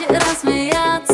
jeszcze raz my ja. Jadę...